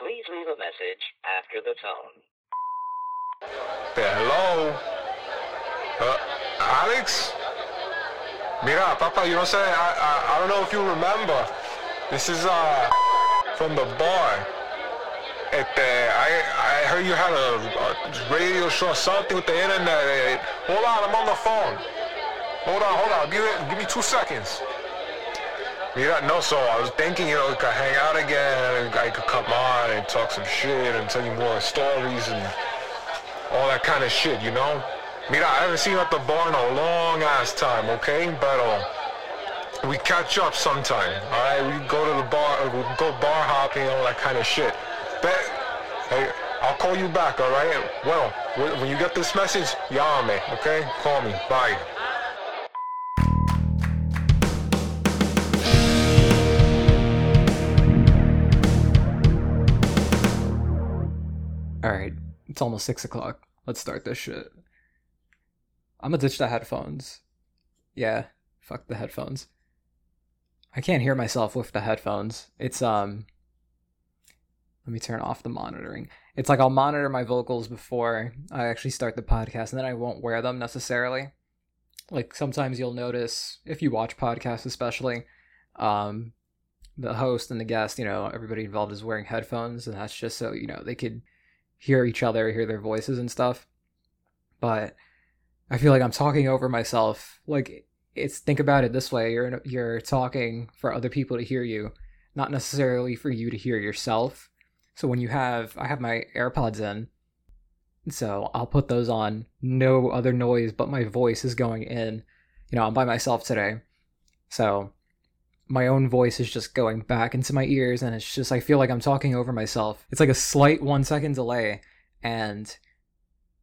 Please leave a message after the tone. Hello. Uh, Alex? Mira, Papa, you know what I'm saying? I, I, I don't know if you remember. This is uh from the bar. Este, I, I heard you had a, a radio show, or something with the internet. Hold on, I'm on the phone. Hold on, hold on. Give, it, give me two seconds. Mira, no, so I was thinking, you know, we could hang out again and I could come on and talk some shit and tell you more stories and all that kind of shit, you know? Mira, I haven't seen you at the bar in a long ass time, okay? But uh, we catch up sometime, all right? We go to the bar, uh, we go bar hopping, and all that kind of shit. Bet, hey, I'll call you back, all right? Well, when you get this message, llame, okay? Call me. Bye. Alright, it's almost six o'clock. Let's start this shit. I'm gonna ditch the headphones. Yeah, fuck the headphones. I can't hear myself with the headphones. It's, um. Let me turn off the monitoring. It's like I'll monitor my vocals before I actually start the podcast, and then I won't wear them necessarily. Like sometimes you'll notice, if you watch podcasts especially, um, the host and the guest, you know, everybody involved is wearing headphones, and that's just so, you know, they could hear each other, hear their voices and stuff. But I feel like I'm talking over myself. Like it's think about it this way: you're you're talking for other people to hear you, not necessarily for you to hear yourself. So when you have, I have my AirPods in, so I'll put those on. No other noise but my voice is going in. You know, I'm by myself today, so my own voice is just going back into my ears and it's just I feel like I'm talking over myself. It's like a slight 1 second delay and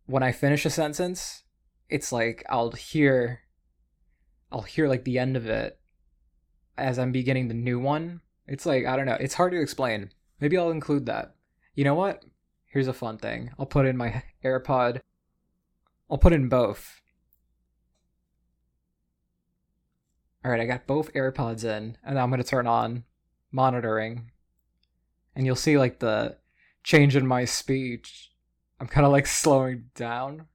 when I finish a sentence, it's like I'll hear I'll hear like the end of it as I'm beginning the new one. It's like I don't know, it's hard to explain. Maybe I'll include that. You know what? Here's a fun thing. I'll put in my AirPod. I'll put in both. All right, I got both AirPods in, and I'm going to turn on monitoring. And you'll see like the change in my speech. I'm kind of like slowing down.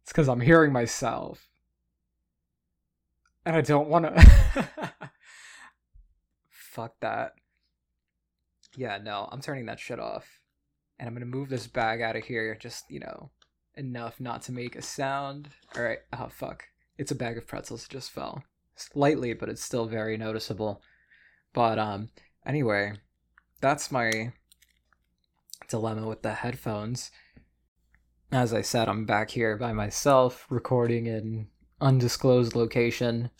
It's because I'm hearing myself. And I don't want to. Fuck that. Yeah, no, I'm turning that shit off. And I'm going to move this bag out of here, just, you know, enough not to make a sound. All right, oh, fuck. It's a bag of pretzels. It just fell slightly, but it's still very noticeable. But um, anyway, that's my dilemma with the headphones. As I said, I'm back here by myself, recording in undisclosed location.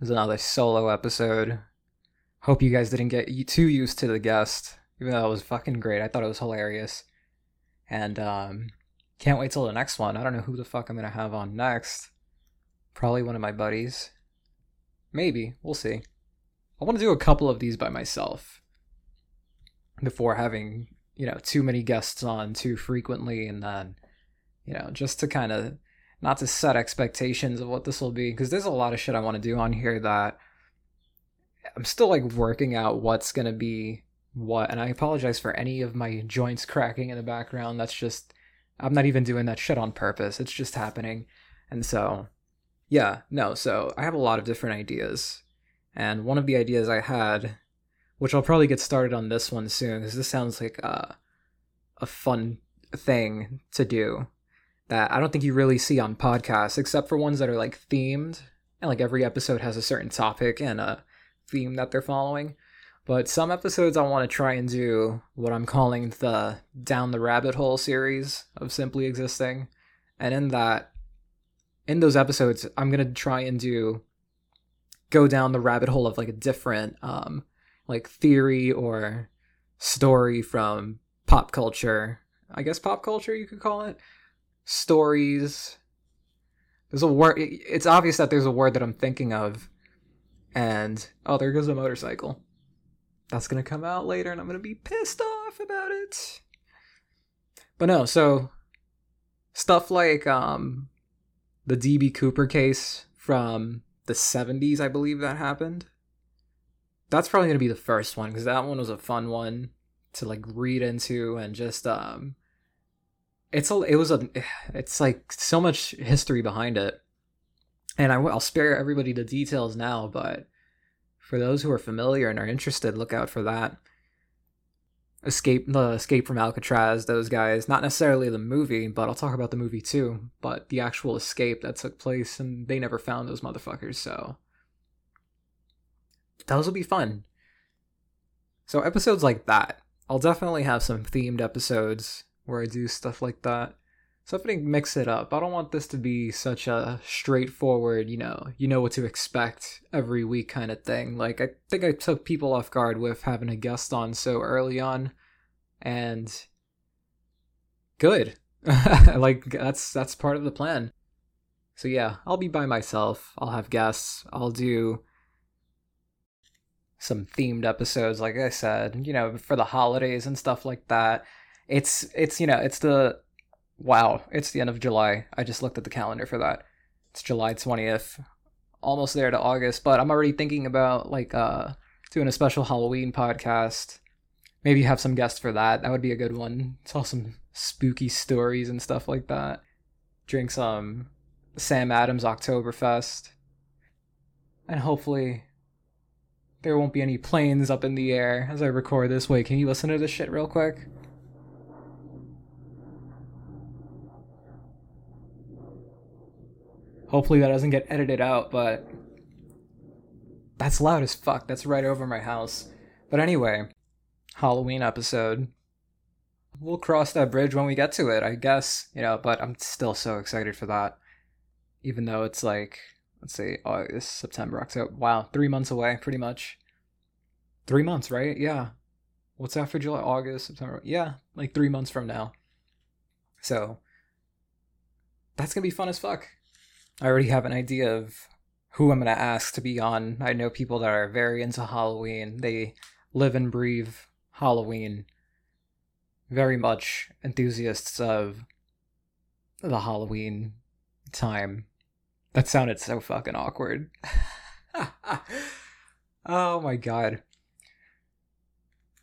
There's another solo episode. Hope you guys didn't get too used to the guest, even though it was fucking great. I thought it was hilarious, and um, can't wait till the next one. I don't know who the fuck I'm gonna have on next. Probably one of my buddies. Maybe. We'll see. I want to do a couple of these by myself before having, you know, too many guests on too frequently and then, you know, just to kind of not to set expectations of what this will be because there's a lot of shit I want to do on here that I'm still like working out what's going to be what and I apologize for any of my joints cracking in the background. That's just I'm not even doing that shit on purpose. It's just happening. And so yeah, no, so I have a lot of different ideas. And one of the ideas I had, which I'll probably get started on this one soon, because this sounds like a, a fun thing to do that I don't think you really see on podcasts, except for ones that are like themed, and like every episode has a certain topic and a theme that they're following. But some episodes I want to try and do what I'm calling the Down the Rabbit Hole series of Simply Existing. And in that, in those episodes, I'm gonna try and do go down the rabbit hole of like a different um like theory or story from pop culture. I guess pop culture you could call it. Stories. There's a word it's obvious that there's a word that I'm thinking of. And oh there goes a motorcycle. That's gonna come out later and I'm gonna be pissed off about it. But no, so stuff like um the DB Cooper case from the 70s, I believe that happened. That's probably going to be the first one because that one was a fun one. to like read into and just um it's a it was a it's like so much history behind it and I, will spare everybody the details now but for those who are familiar and are interested look out for that escape the escape from alcatraz those guys. Not necessarily the movie but i'll talk about the movie too. But the actual escape that took place and they never found those motherfuckers so. Those will be fun. So episodes like that. I'll definitely have some themed episodes where i do stuff like that something mix it up i don't want this to be such a straightforward you know you know what to expect every week kind of thing. Like i think i took people off guard with having a guest on so early on and good. Like that's that's part of the plan. So yeah i'll be by myself. I'll have guests. I'll do some themed episodes like i said you know for the holidays and stuff like that. It's it's you know it's the wow it's the end of july. I just looked at the calendar for that. It's july 20th almost there to august but i'm already thinking about like uh doing a special halloween podcast. Maybe have some guests for that. That would be a good one. Tell some spooky stories and stuff like that. Drink some sam adams oktoberfest. And hopefully there won't be any planes up in the air as I record this. Wait, can you listen to this shit real quick? Hopefully that doesn't get edited out, but that's loud as fuck. That's right over my house. But anyway, Halloween episode. We'll cross that bridge when we get to it, I guess, you know, but I'm still so excited for that. Even though it's like let's see, August, September, October. Wow, three months away, pretty much. Three months, right? Yeah. What's after July, August, September? Yeah, like three months from now. So that's gonna be fun as fuck. I already have an idea of who I'm gonna ask to be on. I know people that are very into Halloween. They live and breathe Halloween. Very much enthusiasts of the Halloween time that sounded so fucking awkward. oh my god.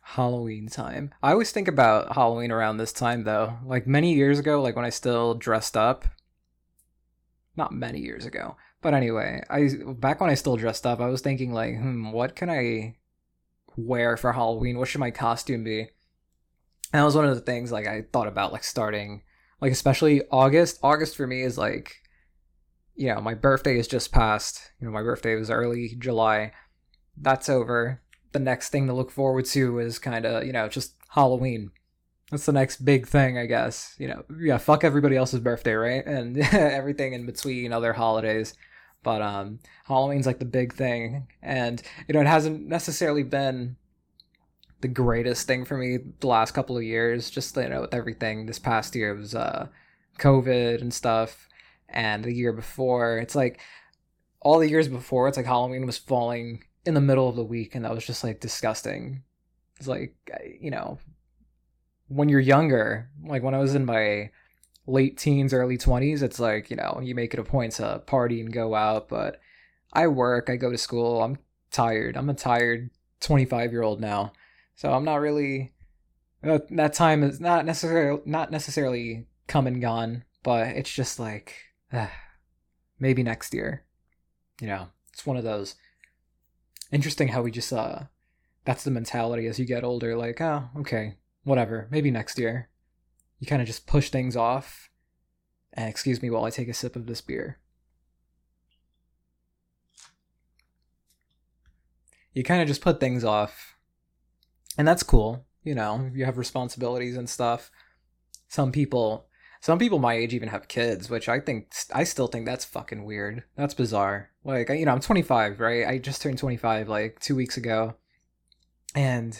Halloween time. I always think about Halloween around this time though. Like many years ago, like when I still dressed up. Not many years ago. But anyway, I back when I still dressed up, I was thinking like, hmm, what can I wear for Halloween? What should my costume be? And that was one of the things like I thought about like starting like especially August. August for me is like you know, my birthday is just past. You know, my birthday was early July. That's over. The next thing to look forward to is kind of, you know, just Halloween. That's the next big thing, I guess. You know, yeah, fuck everybody else's birthday, right? And everything in between other holidays. But um Halloween's like the big thing. And you know, it hasn't necessarily been the greatest thing for me the last couple of years. Just you know, with everything this past year was uh COVID and stuff and the year before it's like all the years before it's like halloween was falling in the middle of the week and that was just like disgusting it's like you know when you're younger like when i was in mm-hmm. my late teens early 20s it's like you know you make it a point to party and go out but i work i go to school i'm tired i'm a tired 25 year old now so i'm not really uh, that time is not necessarily not necessarily come and gone but it's just like ah, maybe next year. You know, it's one of those. Interesting how we just uh that's the mentality as you get older, like, oh, okay, whatever, maybe next year. You kind of just push things off. And excuse me while I take a sip of this beer. You kind of just put things off. And that's cool. You know, you have responsibilities and stuff. Some people some people my age even have kids, which I think I still think that's fucking weird. That's bizarre. Like, you know, I'm 25, right? I just turned 25 like 2 weeks ago. And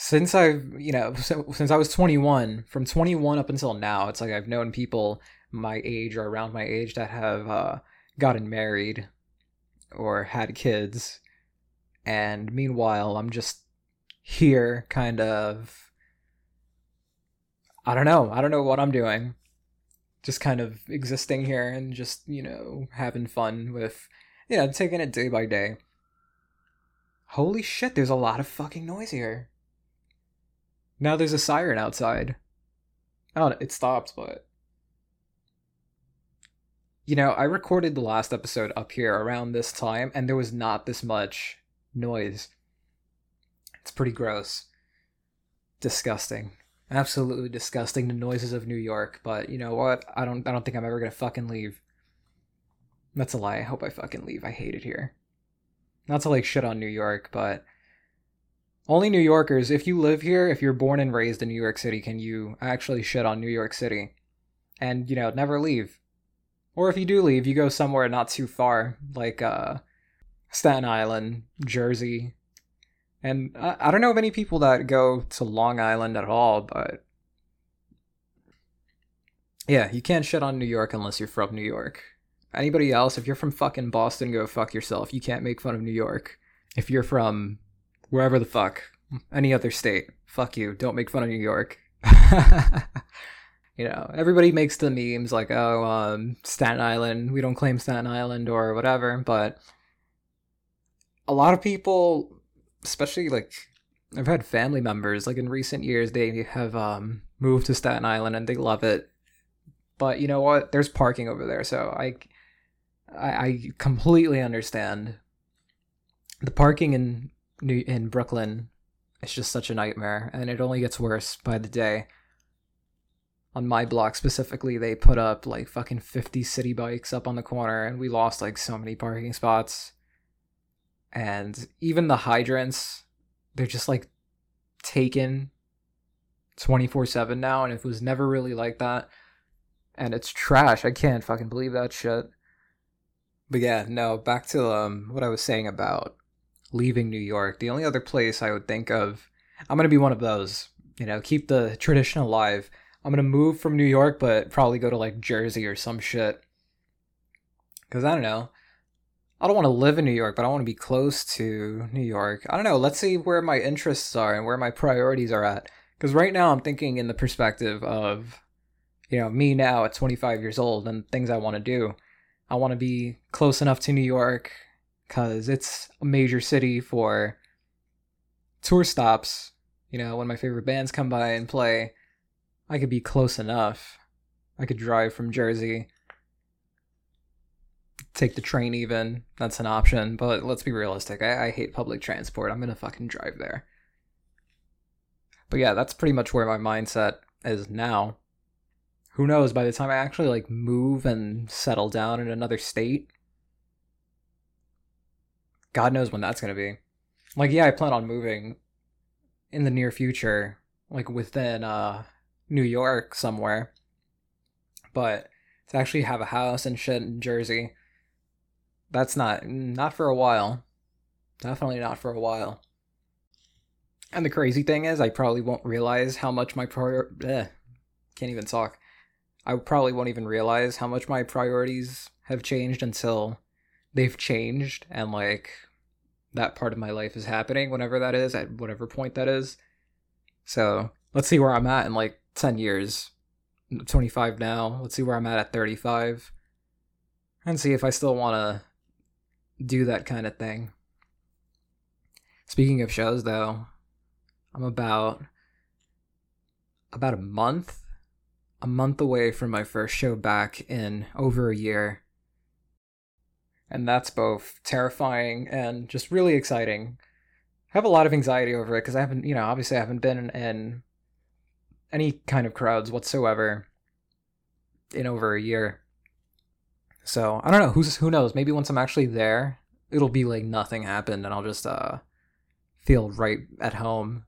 since I've, you know, since I was 21, from 21 up until now, it's like I've known people my age or around my age that have uh, gotten married or had kids. And meanwhile, I'm just here kind of I don't know. I don't know what I'm doing. Just kind of existing here and just, you know, having fun with, you know, taking it day by day. Holy shit, there's a lot of fucking noise here. Now there's a siren outside. Oh, it stopped, but you know, I recorded the last episode up here around this time, and there was not this much noise. It's pretty gross. Disgusting. Absolutely disgusting the noises of New York, but you know what? I don't I don't think I'm ever gonna fucking leave. That's a lie. I hope I fucking leave. I hate it here. Not to like shit on New York, but only New Yorkers, if you live here, if you're born and raised in New York City, can you actually shit on New York City. And, you know, never leave. Or if you do leave, you go somewhere not too far, like uh, Staten Island, Jersey. And I, I don't know of any people that go to Long Island at all, but yeah, you can't shit on New York unless you're from New York. Anybody else, if you're from fucking Boston, go fuck yourself. You can't make fun of New York. If you're from wherever the fuck, any other state, fuck you. Don't make fun of New York. you know, everybody makes the memes like, oh, um, Staten Island, we don't claim Staten Island or whatever, but a lot of people, especially like, I've had family members, like in recent years, they have um, moved to Staten Island and they love it. But you know what? There's parking over there, so I, I, I completely understand. The parking in New in Brooklyn It's just such a nightmare, and it only gets worse by the day on my block specifically, they put up like fucking 50 Citi bikes up on the corner, and we lost like so many parking spots. And even the hydrants, they're just like taken 24 7 now, and it was never really like that. And it's trash. I can't fucking believe that shit. But yeah, no, back to um what I was saying about leaving New York. The only other place I would think of, I'm gonna be one of those. You know, keep the tradition alive I'm gonna move from New York, but probably go to like Jersey or some shit. Cause I don't know. I don't want to live in New York, but I want to be close to New York. I don't know. Let's see where my interests are and where my priorities are at. Because right now I'm thinking in the perspective of, you know, me now at 25 years old and things I want to do. I want to be close enough to New York because it's a major city for tour stops. You know, when my favorite bands come by and play, I could be close enough. I could drive from Jersey. Take the train even. That's an option, but let's be realistic. I, I hate public transport. I'm gonna fucking drive there. But yeah, that's pretty much where my mindset is now. Who knows, by the time I actually like move and settle down in another state, God knows when that's gonna be. Like, yeah, I plan on moving in the near future, like within uh New York somewhere. But to actually have a house and shit in Jersey, that's not not for a while. Definitely not for a while. And the crazy thing is, I probably won't realize how much my prior eh, can't even talk. I probably won't even realize how much my priorities have changed until they've changed and like that part of my life is happening whenever that is at whatever point that is. So let's see where I'm at in like 10 years. 25 now. Let's see where I'm at at 35. And see if I still want to do that kind of thing. Speaking of shows though, I'm about about a month a month away from my first show back in over a year. And that's both terrifying and just really exciting. I have a lot of anxiety over it because I haven't, you know, obviously I haven't been in, in any kind of crowds whatsoever in over a year. So I don't know. Who's who knows? Maybe once I'm actually there, it'll be like nothing happened, and I'll just uh feel right at home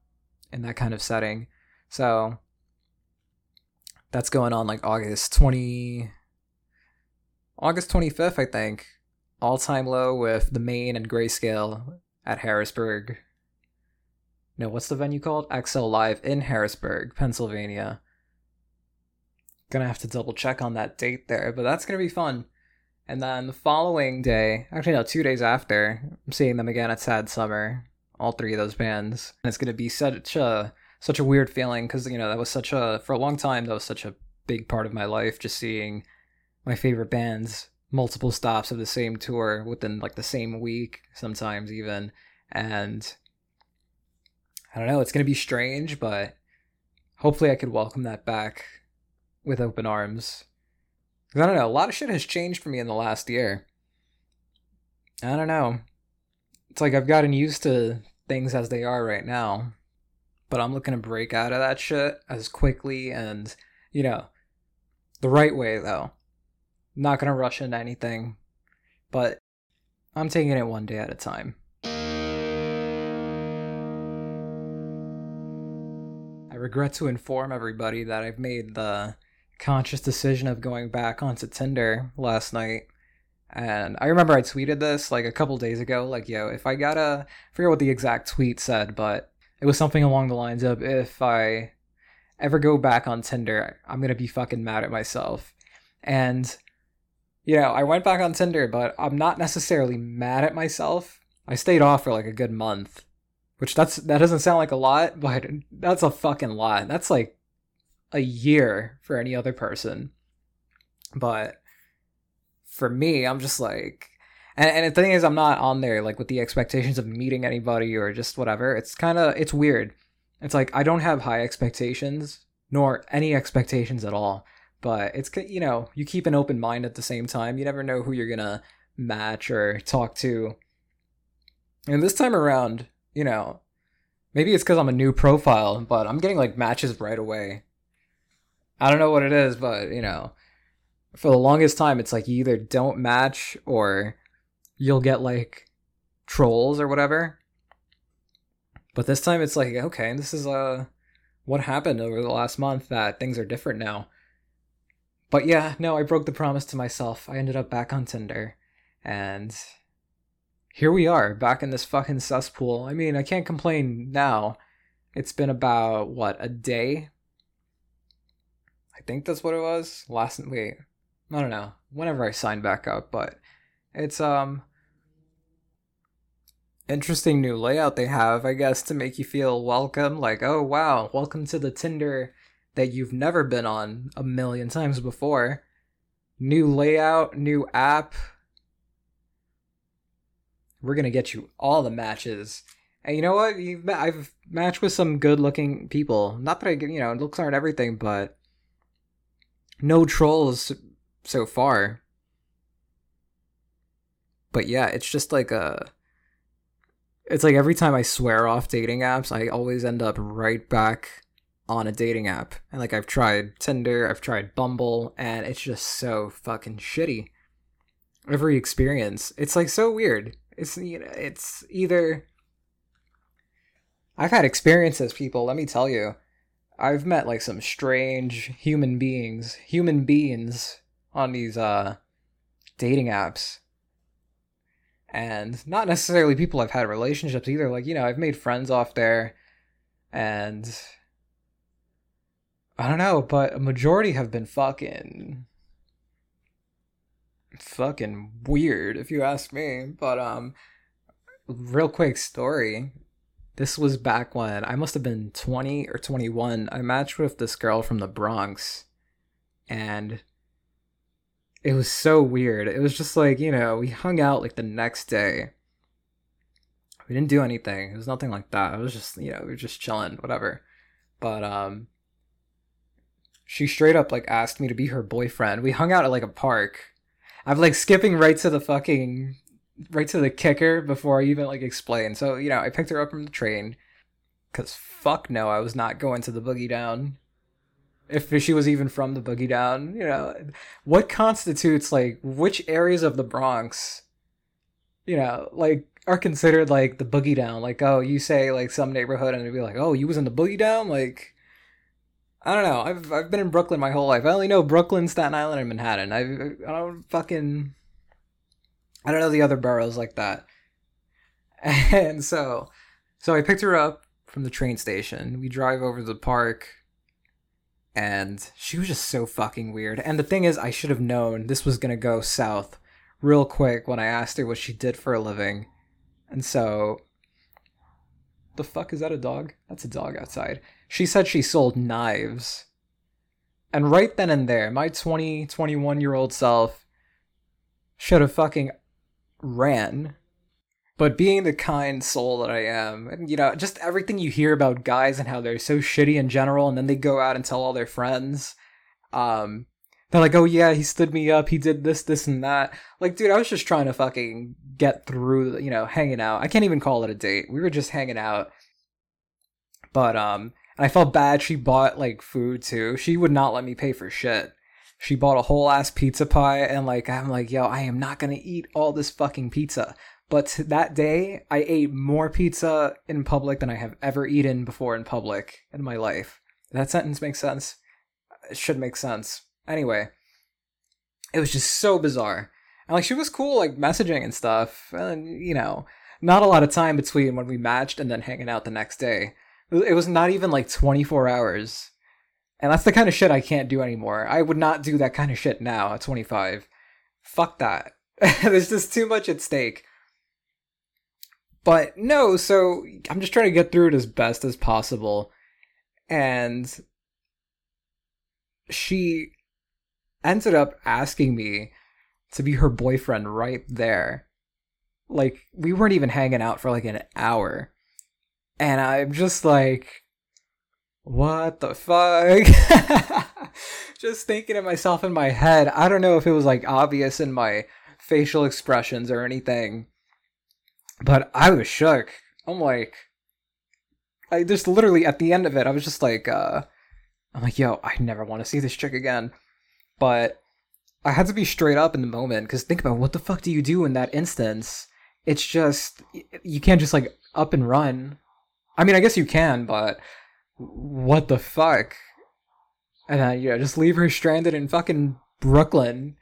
in that kind of setting. So that's going on like August twenty, August twenty fifth, I think. All time low with the Maine and grayscale at Harrisburg, no, what's the venue called? XL Live in Harrisburg, Pennsylvania. Gonna have to double check on that date there, but that's gonna be fun. And then the following day, actually no, two days after, I'm seeing them again at Sad Summer. All three of those bands, and it's gonna be such a such a weird feeling because you know that was such a for a long time that was such a big part of my life, just seeing my favorite bands multiple stops of the same tour within like the same week, sometimes even, and I don't know. It's gonna be strange, but hopefully I could welcome that back with open arms. I don't know, a lot of shit has changed for me in the last year. I don't know. It's like I've gotten used to things as they are right now, but I'm looking to break out of that shit as quickly and, you know, the right way though. Not gonna rush into anything, but I'm taking it one day at a time. I regret to inform everybody that I've made the conscious decision of going back onto Tinder last night. And I remember I tweeted this like a couple days ago, like, yo, if I gotta I forget what the exact tweet said, but it was something along the lines of if I ever go back on Tinder, I'm gonna be fucking mad at myself. And you know, I went back on Tinder, but I'm not necessarily mad at myself. I stayed off for like a good month, which that's that doesn't sound like a lot, but that's a fucking lot. That's like a year for any other person. But for me, I'm just like and, and the thing is I'm not on there like with the expectations of meeting anybody or just whatever. It's kind of it's weird. It's like I don't have high expectations nor any expectations at all but it's you know you keep an open mind at the same time. You never know who you're gonna match or talk to. And this time around you know maybe it's because i'm a new profile but i'm getting like matches right away. I don't know what it is but you know for the longest time it's like you either don't match or you'll get like trolls or whatever. But this time it's like okay this is uh what happened over the last month that things are different now but yeah, no, I broke the promise to myself. I ended up back on Tinder. And here we are, back in this fucking cesspool. I mean, I can't complain now. It's been about, what, a day? I think that's what it was. Last, wait, I don't know. Whenever I signed back up, but it's, um, interesting new layout they have, I guess, to make you feel welcome. Like, oh wow, welcome to the Tinder that you've never been on a million times before. New layout, new app. We're gonna get you all the matches. And you know what? You've I've matched with some good-looking people. Not that I, you know, looks aren't everything, but no trolls so far. But yeah, it's just like a. It's like every time I swear off dating apps, I always end up right back on a dating app. And like I've tried Tinder, I've tried Bumble, and it's just so fucking shitty. Every experience, it's like so weird. It's you know, it's either I've had experiences, people, let me tell you. I've met like some strange human beings, human beings on these uh dating apps. And not necessarily people I've had relationships either. Like, you know, I've made friends off there and I don't know, but a majority have been fucking fucking weird if you ask me. But um real quick story. This was back when I must have been 20 or 21. I matched with this girl from the Bronx and it was so weird. It was just like, you know, we hung out like the next day. We didn't do anything. It was nothing like that. It was just, you know, we were just chilling, whatever. But um she straight up like asked me to be her boyfriend. We hung out at like a park. I'm like skipping right to the fucking right to the kicker before I even like explain. So, you know, I picked her up from the train cuz fuck no, I was not going to the boogie down. If she was even from the boogie down, you know, what constitutes like which areas of the Bronx you know, like are considered like the boogie down. Like, oh, you say like some neighborhood and it'd be like, "Oh, you was in the boogie down?" Like I don't know. I've I've been in Brooklyn my whole life. I only know Brooklyn, Staten Island, and Manhattan. I I don't fucking I don't know the other boroughs like that. And so so I picked her up from the train station. We drive over to the park and she was just so fucking weird. And the thing is I should have known this was going to go south real quick when I asked her what she did for a living. And so the fuck is that a dog? That's a dog outside. She said she sold knives. And right then and there, my 20, 21 year old self should have fucking ran. But being the kind soul that I am, and you know, just everything you hear about guys and how they're so shitty in general, and then they go out and tell all their friends, um, they're like, oh yeah, he stood me up, he did this, this, and that. Like, dude, I was just trying to fucking get through, you know, hanging out. I can't even call it a date. We were just hanging out. But, um, and I felt bad. She bought, like, food too. She would not let me pay for shit. She bought a whole ass pizza pie, and, like, I'm like, yo, I am not gonna eat all this fucking pizza. But that day, I ate more pizza in public than I have ever eaten before in public in my life. That sentence makes sense. It should make sense. Anyway, it was just so bizarre. And like she was cool, like messaging and stuff, and you know, not a lot of time between when we matched and then hanging out the next day. It was not even like 24 hours. And that's the kind of shit I can't do anymore. I would not do that kind of shit now at 25. Fuck that. There's just too much at stake. But no, so I'm just trying to get through it as best as possible. And she ended up asking me to be her boyfriend right there. Like, we weren't even hanging out for like an hour. And I'm just like, what the fuck? just thinking of myself in my head. I don't know if it was like obvious in my facial expressions or anything, but I was shook. I'm like, I just literally at the end of it, I was just like, uh, I'm like, yo, I never want to see this chick again. But I had to be straight up in the moment because think about what the fuck do you do in that instance? It's just you can't just like up and run. I mean, I guess you can, but what the fuck? And then yeah, just leave her stranded in fucking Brooklyn,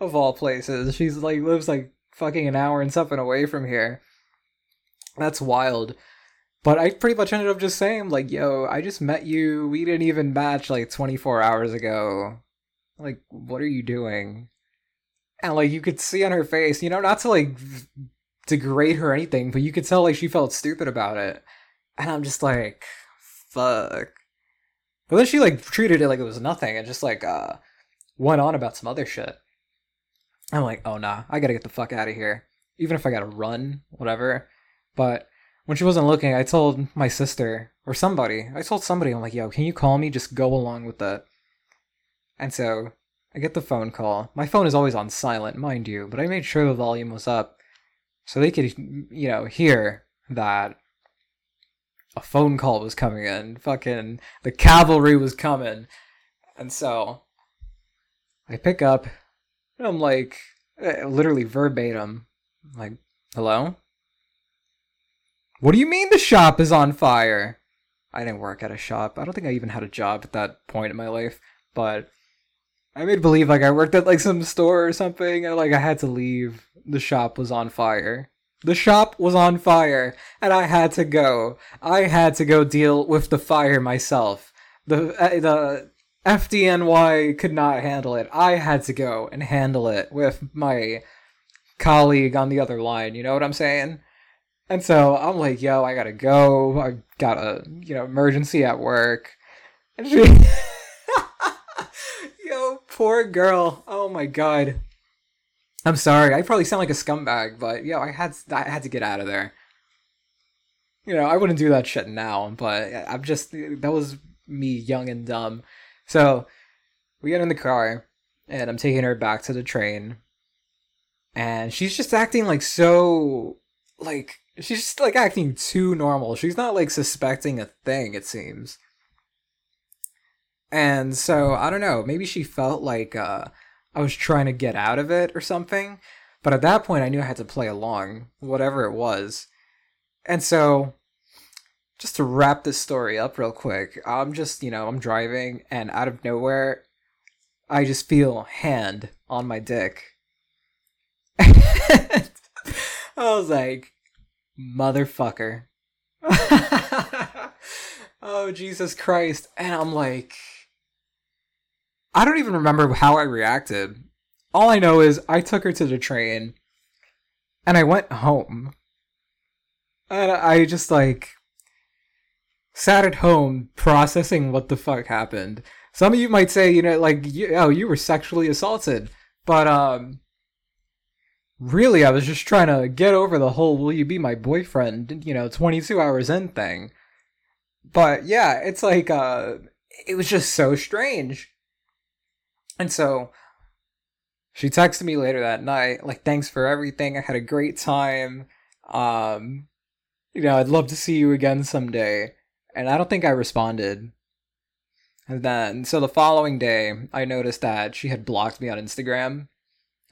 of all places. She's like lives like fucking an hour and something away from here. That's wild. But I pretty much ended up just saying like, "Yo, I just met you. We didn't even match like 24 hours ago. Like, what are you doing?" And like you could see on her face, you know, not to like degrade her or anything, but you could tell like she felt stupid about it. And I'm just like, fuck. But then she like treated it like it was nothing and just like uh went on about some other shit. I'm like, oh nah, I gotta get the fuck out of here. Even if I gotta run, whatever. But when she wasn't looking, I told my sister or somebody. I told somebody, I'm like, yo, can you call me? Just go along with that. And so I get the phone call. My phone is always on silent, mind you, but I made sure the volume was up so they could, you know, hear that a phone call was coming in. Fucking the cavalry was coming. And so I pick up and I'm like, eh, literally verbatim, like, hello? What do you mean the shop is on fire? I didn't work at a shop. I don't think I even had a job at that point in my life, but I made believe like I worked at like some store or something and like I had to leave. The shop was on fire. The shop was on fire and I had to go. I had to go deal with the fire myself. The uh, the FDNY could not handle it. I had to go and handle it with my colleague on the other line. You know what I'm saying? And so I'm like, yo, I gotta go. I got a you know emergency at work. And she, yo, poor girl. Oh my god. I'm sorry. I probably sound like a scumbag, but yo, I had I had to get out of there. You know, I wouldn't do that shit now, but I'm just that was me young and dumb. So we get in the car, and I'm taking her back to the train, and she's just acting like so like she's just like acting too normal. She's not like suspecting a thing, it seems. And so I don't know, maybe she felt like uh I was trying to get out of it or something. But at that point I knew I had to play along, whatever it was. And so just to wrap this story up real quick, I'm just, you know, I'm driving and out of nowhere I just feel hand on my dick. I was like, motherfucker. oh, Jesus Christ. And I'm like, I don't even remember how I reacted. All I know is I took her to the train and I went home. And I just like sat at home processing what the fuck happened. Some of you might say, you know, like, oh, you were sexually assaulted. But, um, really, I was just trying to get over the whole "Will you be my boyfriend?" you know, twenty two hours in thing. But yeah, it's like uh, it was just so strange. And so she texted me later that night, like, thanks for everything. I had a great time. Um, you know, I'd love to see you again someday. And I don't think I responded. And then, so the following day, I noticed that she had blocked me on Instagram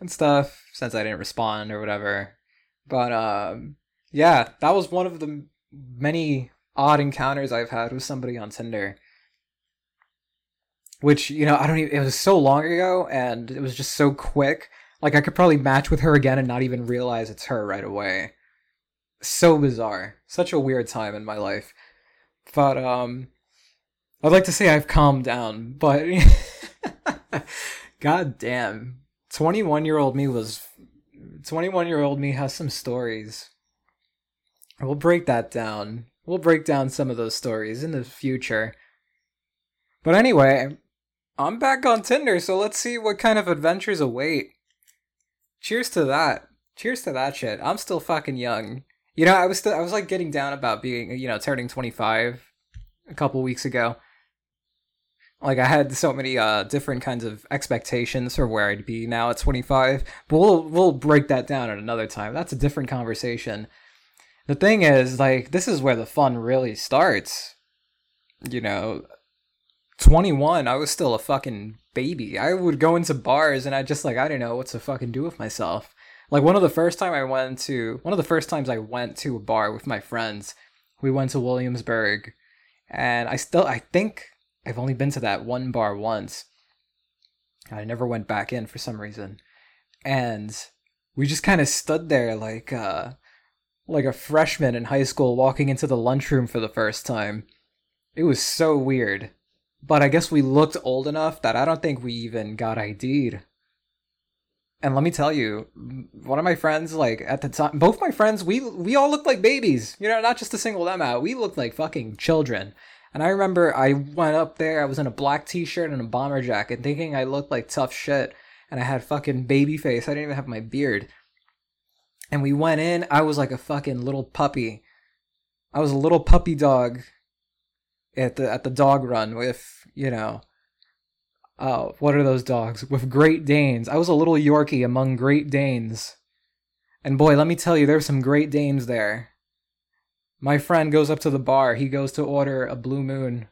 and stuff since I didn't respond or whatever. But, um, yeah, that was one of the many odd encounters I've had with somebody on Tinder. Which, you know, I don't even, it was so long ago and it was just so quick. Like, I could probably match with her again and not even realize it's her right away. So bizarre. Such a weird time in my life. But, um, I'd like to say I've calmed down, but god damn. 21 year old me was 21 year old me has some stories. We'll break that down. We'll break down some of those stories in the future. But anyway, I'm back on Tinder, so let's see what kind of adventures await. Cheers to that. Cheers to that shit. I'm still fucking young. You know, I was still I was like getting down about being, you know, turning 25 a couple weeks ago like I had so many uh different kinds of expectations for where I'd be now at 25, but we'll we'll break that down at another time. That's a different conversation. The thing is, like, this is where the fun really starts. You know, 21, I was still a fucking baby. I would go into bars and I just like I don't know what to fucking do with myself. Like one of the first time I went to one of the first times I went to a bar with my friends, we went to Williamsburg, and I still I think I've only been to that one bar once. I never went back in for some reason. And we just kind of stood there like uh like a freshman in high school walking into the lunchroom for the first time. It was so weird. But I guess we looked old enough that I don't think we even got ID'd. And let me tell you, one of my friends, like at the time, both my friends, we we all looked like babies. You know, not just to single them out. We looked like fucking children. And I remember I went up there, I was in a black t shirt and a bomber jacket, thinking I looked like tough shit. And I had fucking baby face. I didn't even have my beard. And we went in, I was like a fucking little puppy. I was a little puppy dog at the at the dog run with, you know, oh, what are those dogs? With Great Danes. I was a little Yorkie among Great Danes. And boy, let me tell you, there's some Great Danes there. My friend goes up to the bar. He goes to order a Blue Moon.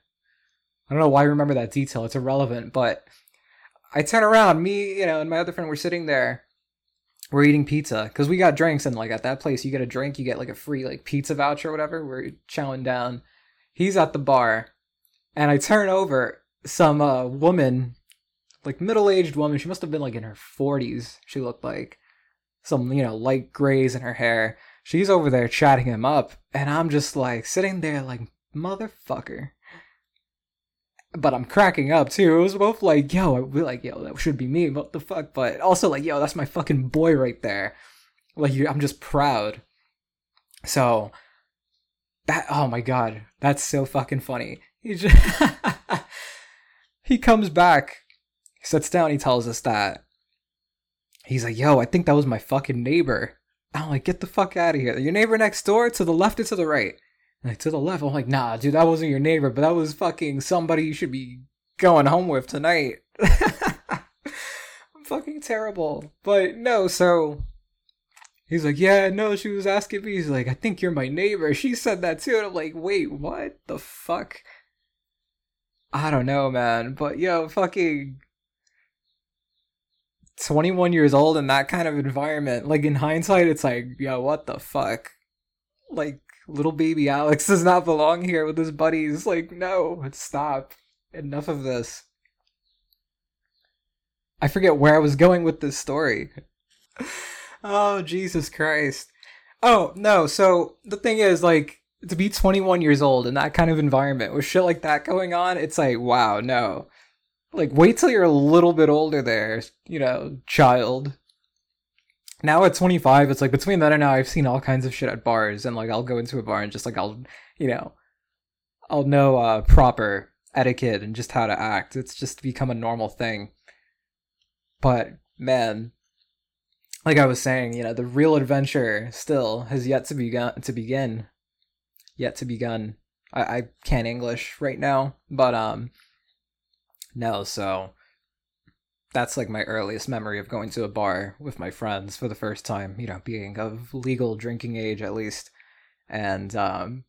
I don't know why I remember that detail. It's irrelevant, but I turn around. Me, you know, and my other friend were sitting there. We're eating pizza because we got drinks, and like at that place, you get a drink, you get like a free like pizza voucher or whatever. We're chowing down. He's at the bar, and I turn over. Some uh, woman, like middle aged woman. She must have been like in her forties. She looked like some you know light grays in her hair she's over there chatting him up, and I'm just like sitting there like motherfucker. But I'm cracking up too. It was both like, yo, I we like, yo, that should be me. What the fuck? But also like, yo, that's my fucking boy right there. Like, I'm just proud. So that, oh my god, that's so fucking funny. He just he comes back, he sits down, he tells us that he's like, yo, I think that was my fucking neighbor. I'm like, get the fuck out of here. Your neighbor next door, to the left or to the right? like, to the left. I'm like, nah, dude, that wasn't your neighbor, but that was fucking somebody you should be going home with tonight. I'm fucking terrible. But no, so he's like, yeah, no, she was asking me. He's like, I think you're my neighbor. She said that too. And I'm like, wait, what the fuck? I don't know, man. But yo, fucking 21 years old in that kind of environment. Like in hindsight, it's like, yo, what the fuck? Like little baby Alex does not belong here with his buddies. Like, no, stop. Enough of this. I forget where I was going with this story. oh, Jesus Christ. Oh, no, so the thing is, like, to be 21 years old in that kind of environment with shit like that going on, it's like, wow, no. Like, wait till you're a little bit older there, you know, child. Now at 25, it's like between then and now, I've seen all kinds of shit at bars, and like, I'll go into a bar and just like, I'll, you know, I'll know uh, proper etiquette and just how to act. It's just become a normal thing. But, man, like I was saying, you know, the real adventure still has yet to begun to begin. Yet to begun. I, I can't English right now, but um no, so that's like my earliest memory of going to a bar with my friends for the first time, you know, being of legal drinking age at least. And um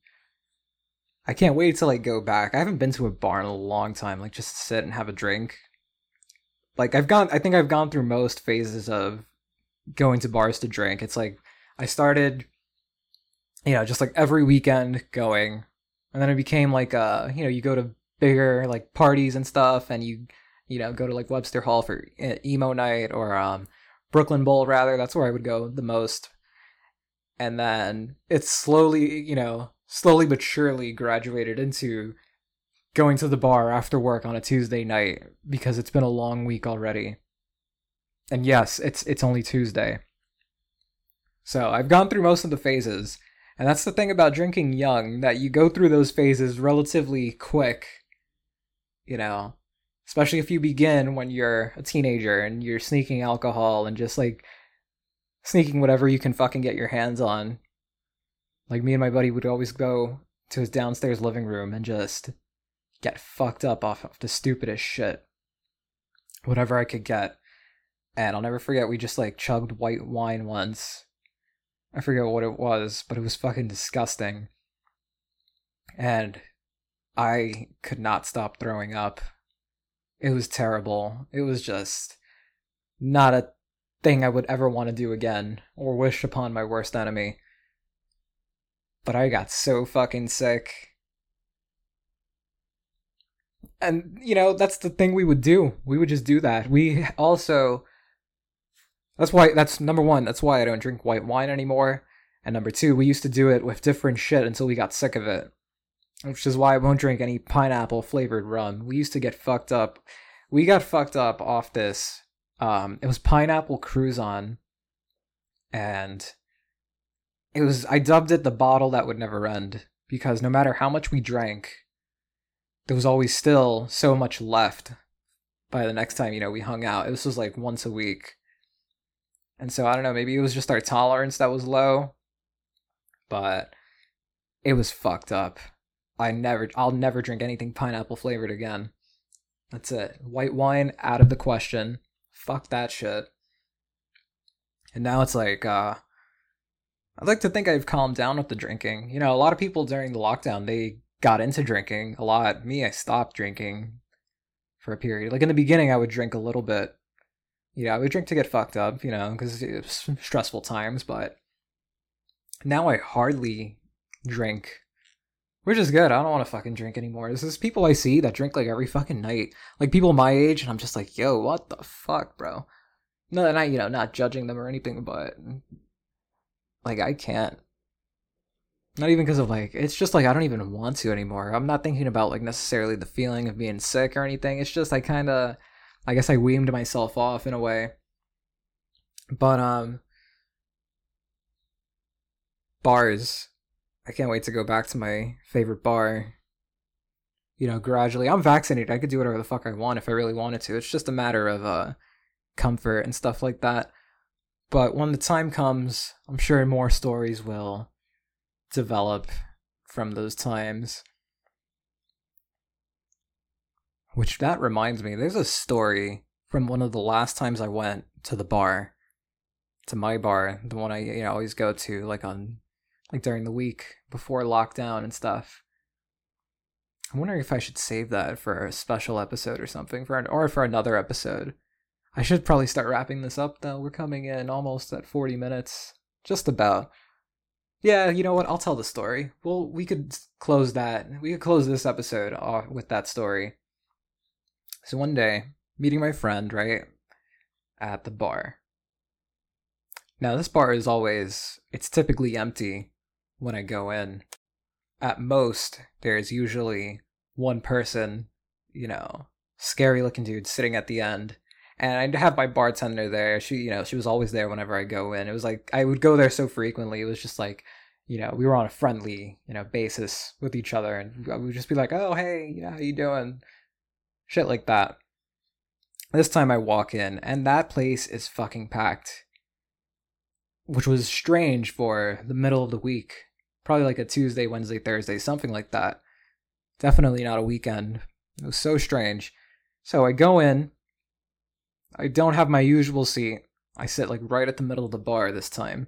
I can't wait to like go back. I haven't been to a bar in a long time, like just sit and have a drink. Like I've gone I think I've gone through most phases of going to bars to drink. It's like I started you know, just like every weekend going and then it became like uh, you know, you go to bigger like parties and stuff and you you know, go to like Webster Hall for emo night or um Brooklyn Bowl rather. That's where I would go the most. And then it's slowly, you know, slowly but surely graduated into going to the bar after work on a Tuesday night because it's been a long week already. And yes, it's it's only Tuesday. So, I've gone through most of the phases, and that's the thing about drinking young that you go through those phases relatively quick. You know, especially if you begin when you're a teenager and you're sneaking alcohol and just like sneaking whatever you can fucking get your hands on like me and my buddy would always go to his downstairs living room and just get fucked up off of the stupidest shit. Whatever I could get. And I'll never forget we just like chugged white wine once. I forget what it was, but it was fucking disgusting. And I could not stop throwing up. It was terrible. It was just not a thing I would ever want to do again or wish upon my worst enemy but I got so fucking sick. And, you know, that's the thing we would do. We would just do that. We also. That's why, that's number one, that's why I don't drink white wine anymore. And number two, we used to do it with different shit until we got sick of it. Which is why I won't drink any pineapple flavored rum. We used to get fucked up. We got fucked up off this. Um, it was pineapple Cruzan. And it was I dubbed it the bottle that would never end because no matter how much we drank, there was always still so much left by the next time, you know, we hung out. This was like once a week. And so I don't know, maybe it was just our tolerance that was low, but it was fucked up. I never I'll never drink anything pineapple flavored again. That's it. White wine out of the question. Fuck that shit. And now it's like uh I'd like to think I've calmed down with the drinking. You know, a lot of people during the lockdown they got into drinking a lot. Me, I stopped drinking for a period. Like in the beginning, I would drink a little bit. You know, would drink to get fucked up. You know, because it was stressful times. But now I hardly drink, which is good. I don't want to fucking drink anymore. This is people I see that drink like every fucking night, like people my age, and I'm just like, yo, what the fuck, bro? No, and I, you know, not judging them or anything, but like I can't. Not even because of like it's just like I don't even want to anymore. I'm not thinking about like necessarily the feeling of being sick or anything. It's just I kind of I guess I weaned myself off in a way. But um bars. I can't wait to go back to my favorite bar. You know, gradually. I'm vaccinated. I could do whatever the fuck I want if I really wanted to. It's just a matter of uh comfort and stuff like that. But when the time comes, I'm sure more stories will develop from those times. Which that reminds me, there's a story from one of the last times I went to the bar, to my bar, the one I you know always go to, like on, like during the week before lockdown and stuff. I'm wondering if I should save that for a special episode or something, for an, or for another episode. I should probably start wrapping this up though. We're coming in almost at 40 minutes. Just about. Yeah, you know what? I'll tell the story. Well, we could close that. We could close this episode off with that story. So one day, meeting my friend, right, at the bar. Now, this bar is always, it's typically empty when I go in. At most, there's usually one person, you know, scary looking dude sitting at the end and I'd have my bartender there. She, you know, she was always there whenever I go in. It was like I would go there so frequently. It was just like, you know, we were on a friendly, you know, basis with each other, and we would just be like, "Oh, hey, you know, how you doing?" Shit like that. This time I walk in, and that place is fucking packed. which was strange for the middle of the week. Probably like a Tuesday, Wednesday, Thursday, something like that. Definitely not a weekend. It was so strange. So I go in. I don't have my usual seat. I sit like right at the middle of the bar this time.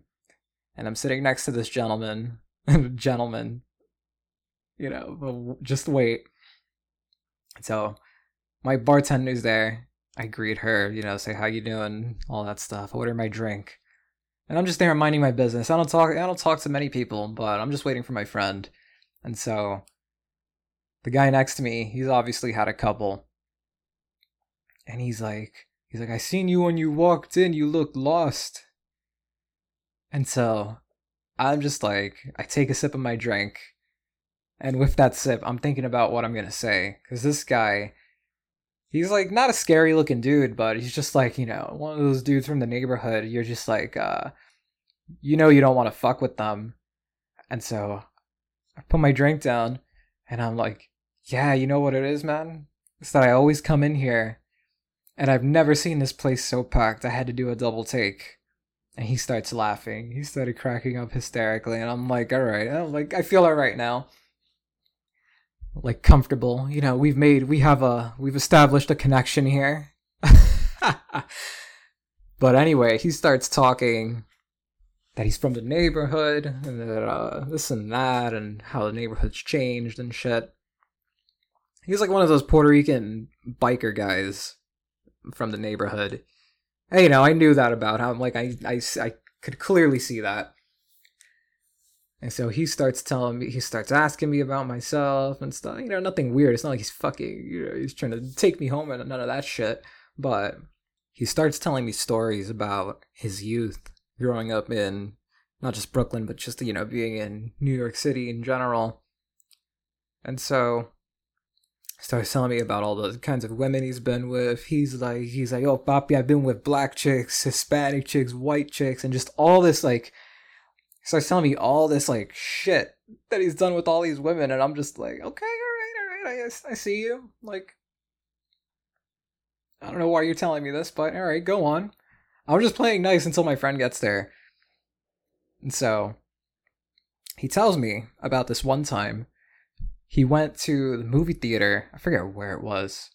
And I'm sitting next to this gentleman. gentleman. You know, just wait. So my bartender's there. I greet her, you know, say how you doing, all that stuff. I order my drink. And I'm just there minding my business. I don't talk I don't talk to many people, but I'm just waiting for my friend. And so the guy next to me, he's obviously had a couple. And he's like he's like, I seen you when you walked in, you looked lost. And so I'm just like, I take a sip of my drink. And with that sip, I'm thinking about what I'm gonna say. Cause this guy he's like not a scary looking dude, but he's just like, you know, one of those dudes from the neighborhood. You're just like, uh, you know, you don't want to fuck with them. And so I put my drink down and I'm like, yeah, you know what it is, man? It's that I always come in here and I've never seen this place so packed. I had to do a double take. And he starts laughing. He started cracking up hysterically. And I'm like, all right. I'm like, I feel all right now like comfortable. You know, we've made we have a we've established a connection here. but anyway, he starts talking that he's from the neighborhood and that uh, this and that and how the neighborhood's changed and shit. He's like one of those Puerto Rican biker guys from the neighborhood. And, you know, I knew that about him. Like I, I, I could clearly see that. And so he starts telling me, he starts asking me about myself and stuff. You know, nothing weird. It's not like he's fucking, you know, he's trying to take me home and none of that shit. But he starts telling me stories about his youth growing up in not just Brooklyn, but just, you know, being in New York City in general. And so he starts telling me about all the kinds of women he's been with. He's like, he's like, oh, papi, I've been with black chicks, Hispanic chicks, white chicks, and just all this like starts telling me all this like shit that he's done with all these women, and I'm just like, okay, all right, all right, I, I see you. Like, I don't know why you're telling me this, but all right, go on. I'm just playing nice until my friend gets there. And so he tells me about this one time he went to the movie theater. I forget where it was.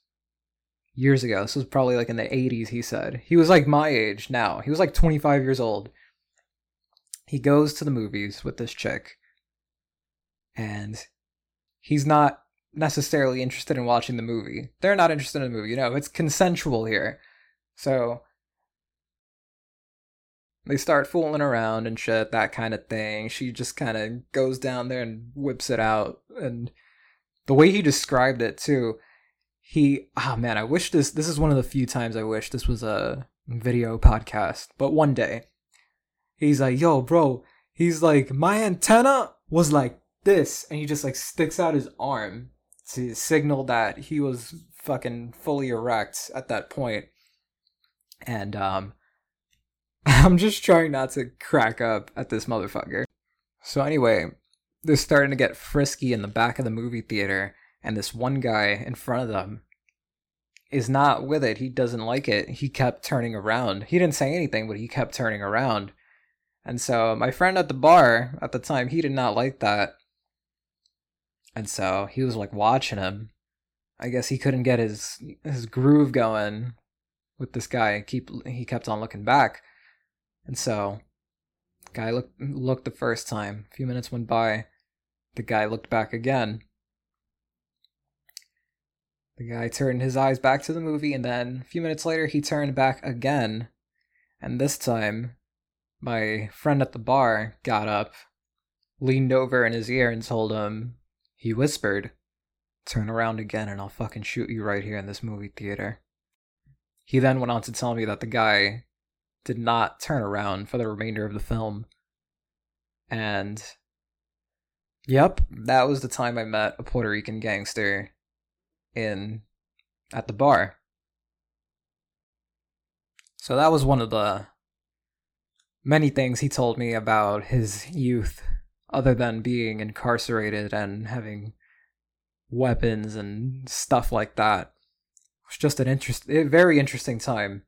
Years ago. This was probably like in the 80s, he said. He was like my age now. He was like 25 years old he goes to the movies with this chick and he's not necessarily interested in watching the movie. They're not interested in the movie. You know, it's consensual here. So they start fooling around and shit, that kind of thing. She just kind of goes down there and whips it out. And the way he described it, too, he, oh man, I wish this, this is one of the few times I wish this was a video podcast. But one day, he's like, yo, bro, he's like, my antenna was like this. And he just like sticks out his arm to signal that he was fucking fully erect at that point. And, um, I'm just trying not to crack up at this motherfucker. So anyway, they're starting to get frisky in the back of the movie theater, and this one guy in front of them is not with it. He doesn't like it. He kept turning around. He didn't say anything, but he kept turning around. And so my friend at the bar at the time, he did not like that. And so he was like watching him. I guess he couldn't get his his groove going with this guy. Keep he kept on looking back. And so the guy looked looked the first time. A few minutes went by. The guy looked back again. The guy turned his eyes back to the movie and then a few minutes later he turned back again. And this time my friend at the bar got up, leaned over in his ear, and told him, he whispered, Turn around again and I'll fucking shoot you right here in this movie theater. He then went on to tell me that the guy did not turn around for the remainder of the film. And, yep, that was the time I met a Puerto Rican gangster in at the bar. So that was one of the many things he told me about his youth, other than being incarcerated and having weapons and stuff like that. It was just an interest, very interesting time.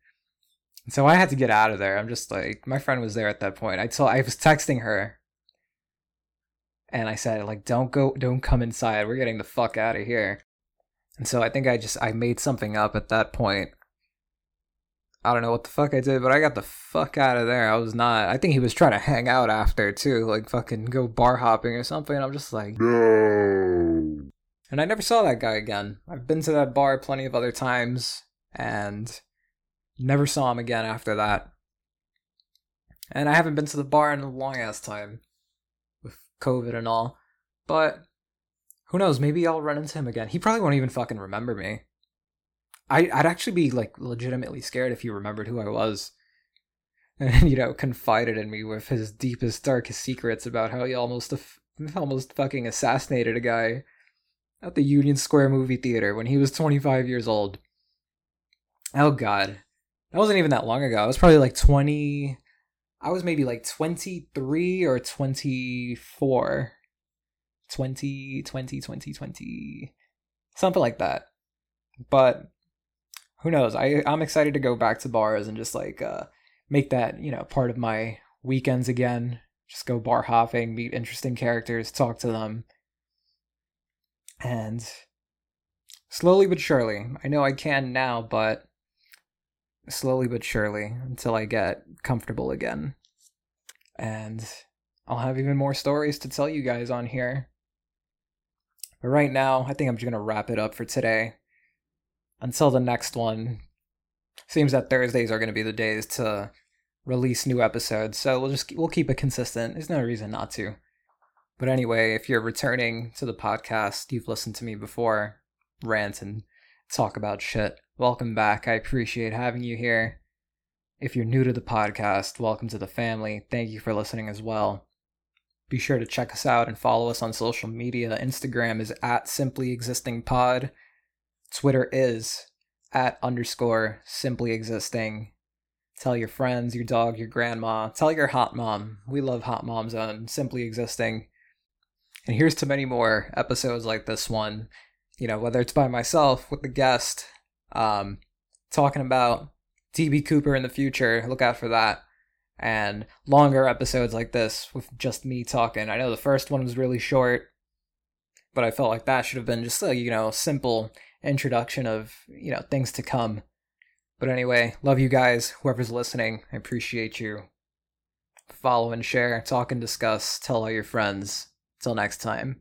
So I had to get out of there. I'm just like my friend was there at that point. I told I was texting her and I said like don't go don't come inside. We're getting the fuck out of here. And so I think I just I made something up at that point. I don't know what the fuck I did, but I got the fuck out of there. I was not. I think he was trying to hang out after too, like fucking go bar hopping or something. I'm just like, No. and I never saw that guy again. I've been to that bar plenty of other times and never saw him again after that. And I haven't been to the bar in a long ass time with COVID and all. But who knows? Maybe I'll run into him again. He probably won't even fucking remember me. I, I'd actually be like legitimately scared if he remembered who I was. And, you know, confided in me with his deepest, darkest secrets about how he almost, almost fucking assassinated a guy at the Union Square movie theater when he was 25 years old. Oh god. That wasn't even that long ago. I was probably like 20 I was maybe like 23 or 24. 20 20 20 20 something like that. But who knows? I I'm excited to go back to bars and just like uh make that, you know, part of my weekends again. Just go bar hopping, meet interesting characters, talk to them. And slowly but surely, I know I can now, but slowly but surely until I get comfortable again. And I'll have even more stories to tell you guys on here. But right now, I think I'm just going to wrap it up for today. Until the next one. Seems that Thursdays are going to be the days to release new episodes, so we'll just we'll keep it consistent. There's no reason not to. But anyway, if you're returning to the podcast, you've listened to me before rant and talk about shit. Welcome back. I appreciate having you here. If you're new to the podcast, welcome to the family. Thank you for listening as well. Be sure to check us out and follow us on social media. Instagram is at Simply Existing Pod. Twitter is at underscore Simply Existing. Tell your friends, your dog, your grandma. Tell your hot mom. We love hot moms on Simply Existing. And here's to many more episodes like this one. You know, whether it's by myself, with the guest, um, talking about DB Cooper in the future. Look out for that. And longer episodes like this with just me talking. I know the first one was really short, but I felt like that should have been just a, you know, simple introduction of, you know, things to come. But anyway, love you guys, whoever's listening. I appreciate you. Follow and share, talk and discuss, tell all your friends. Till next time.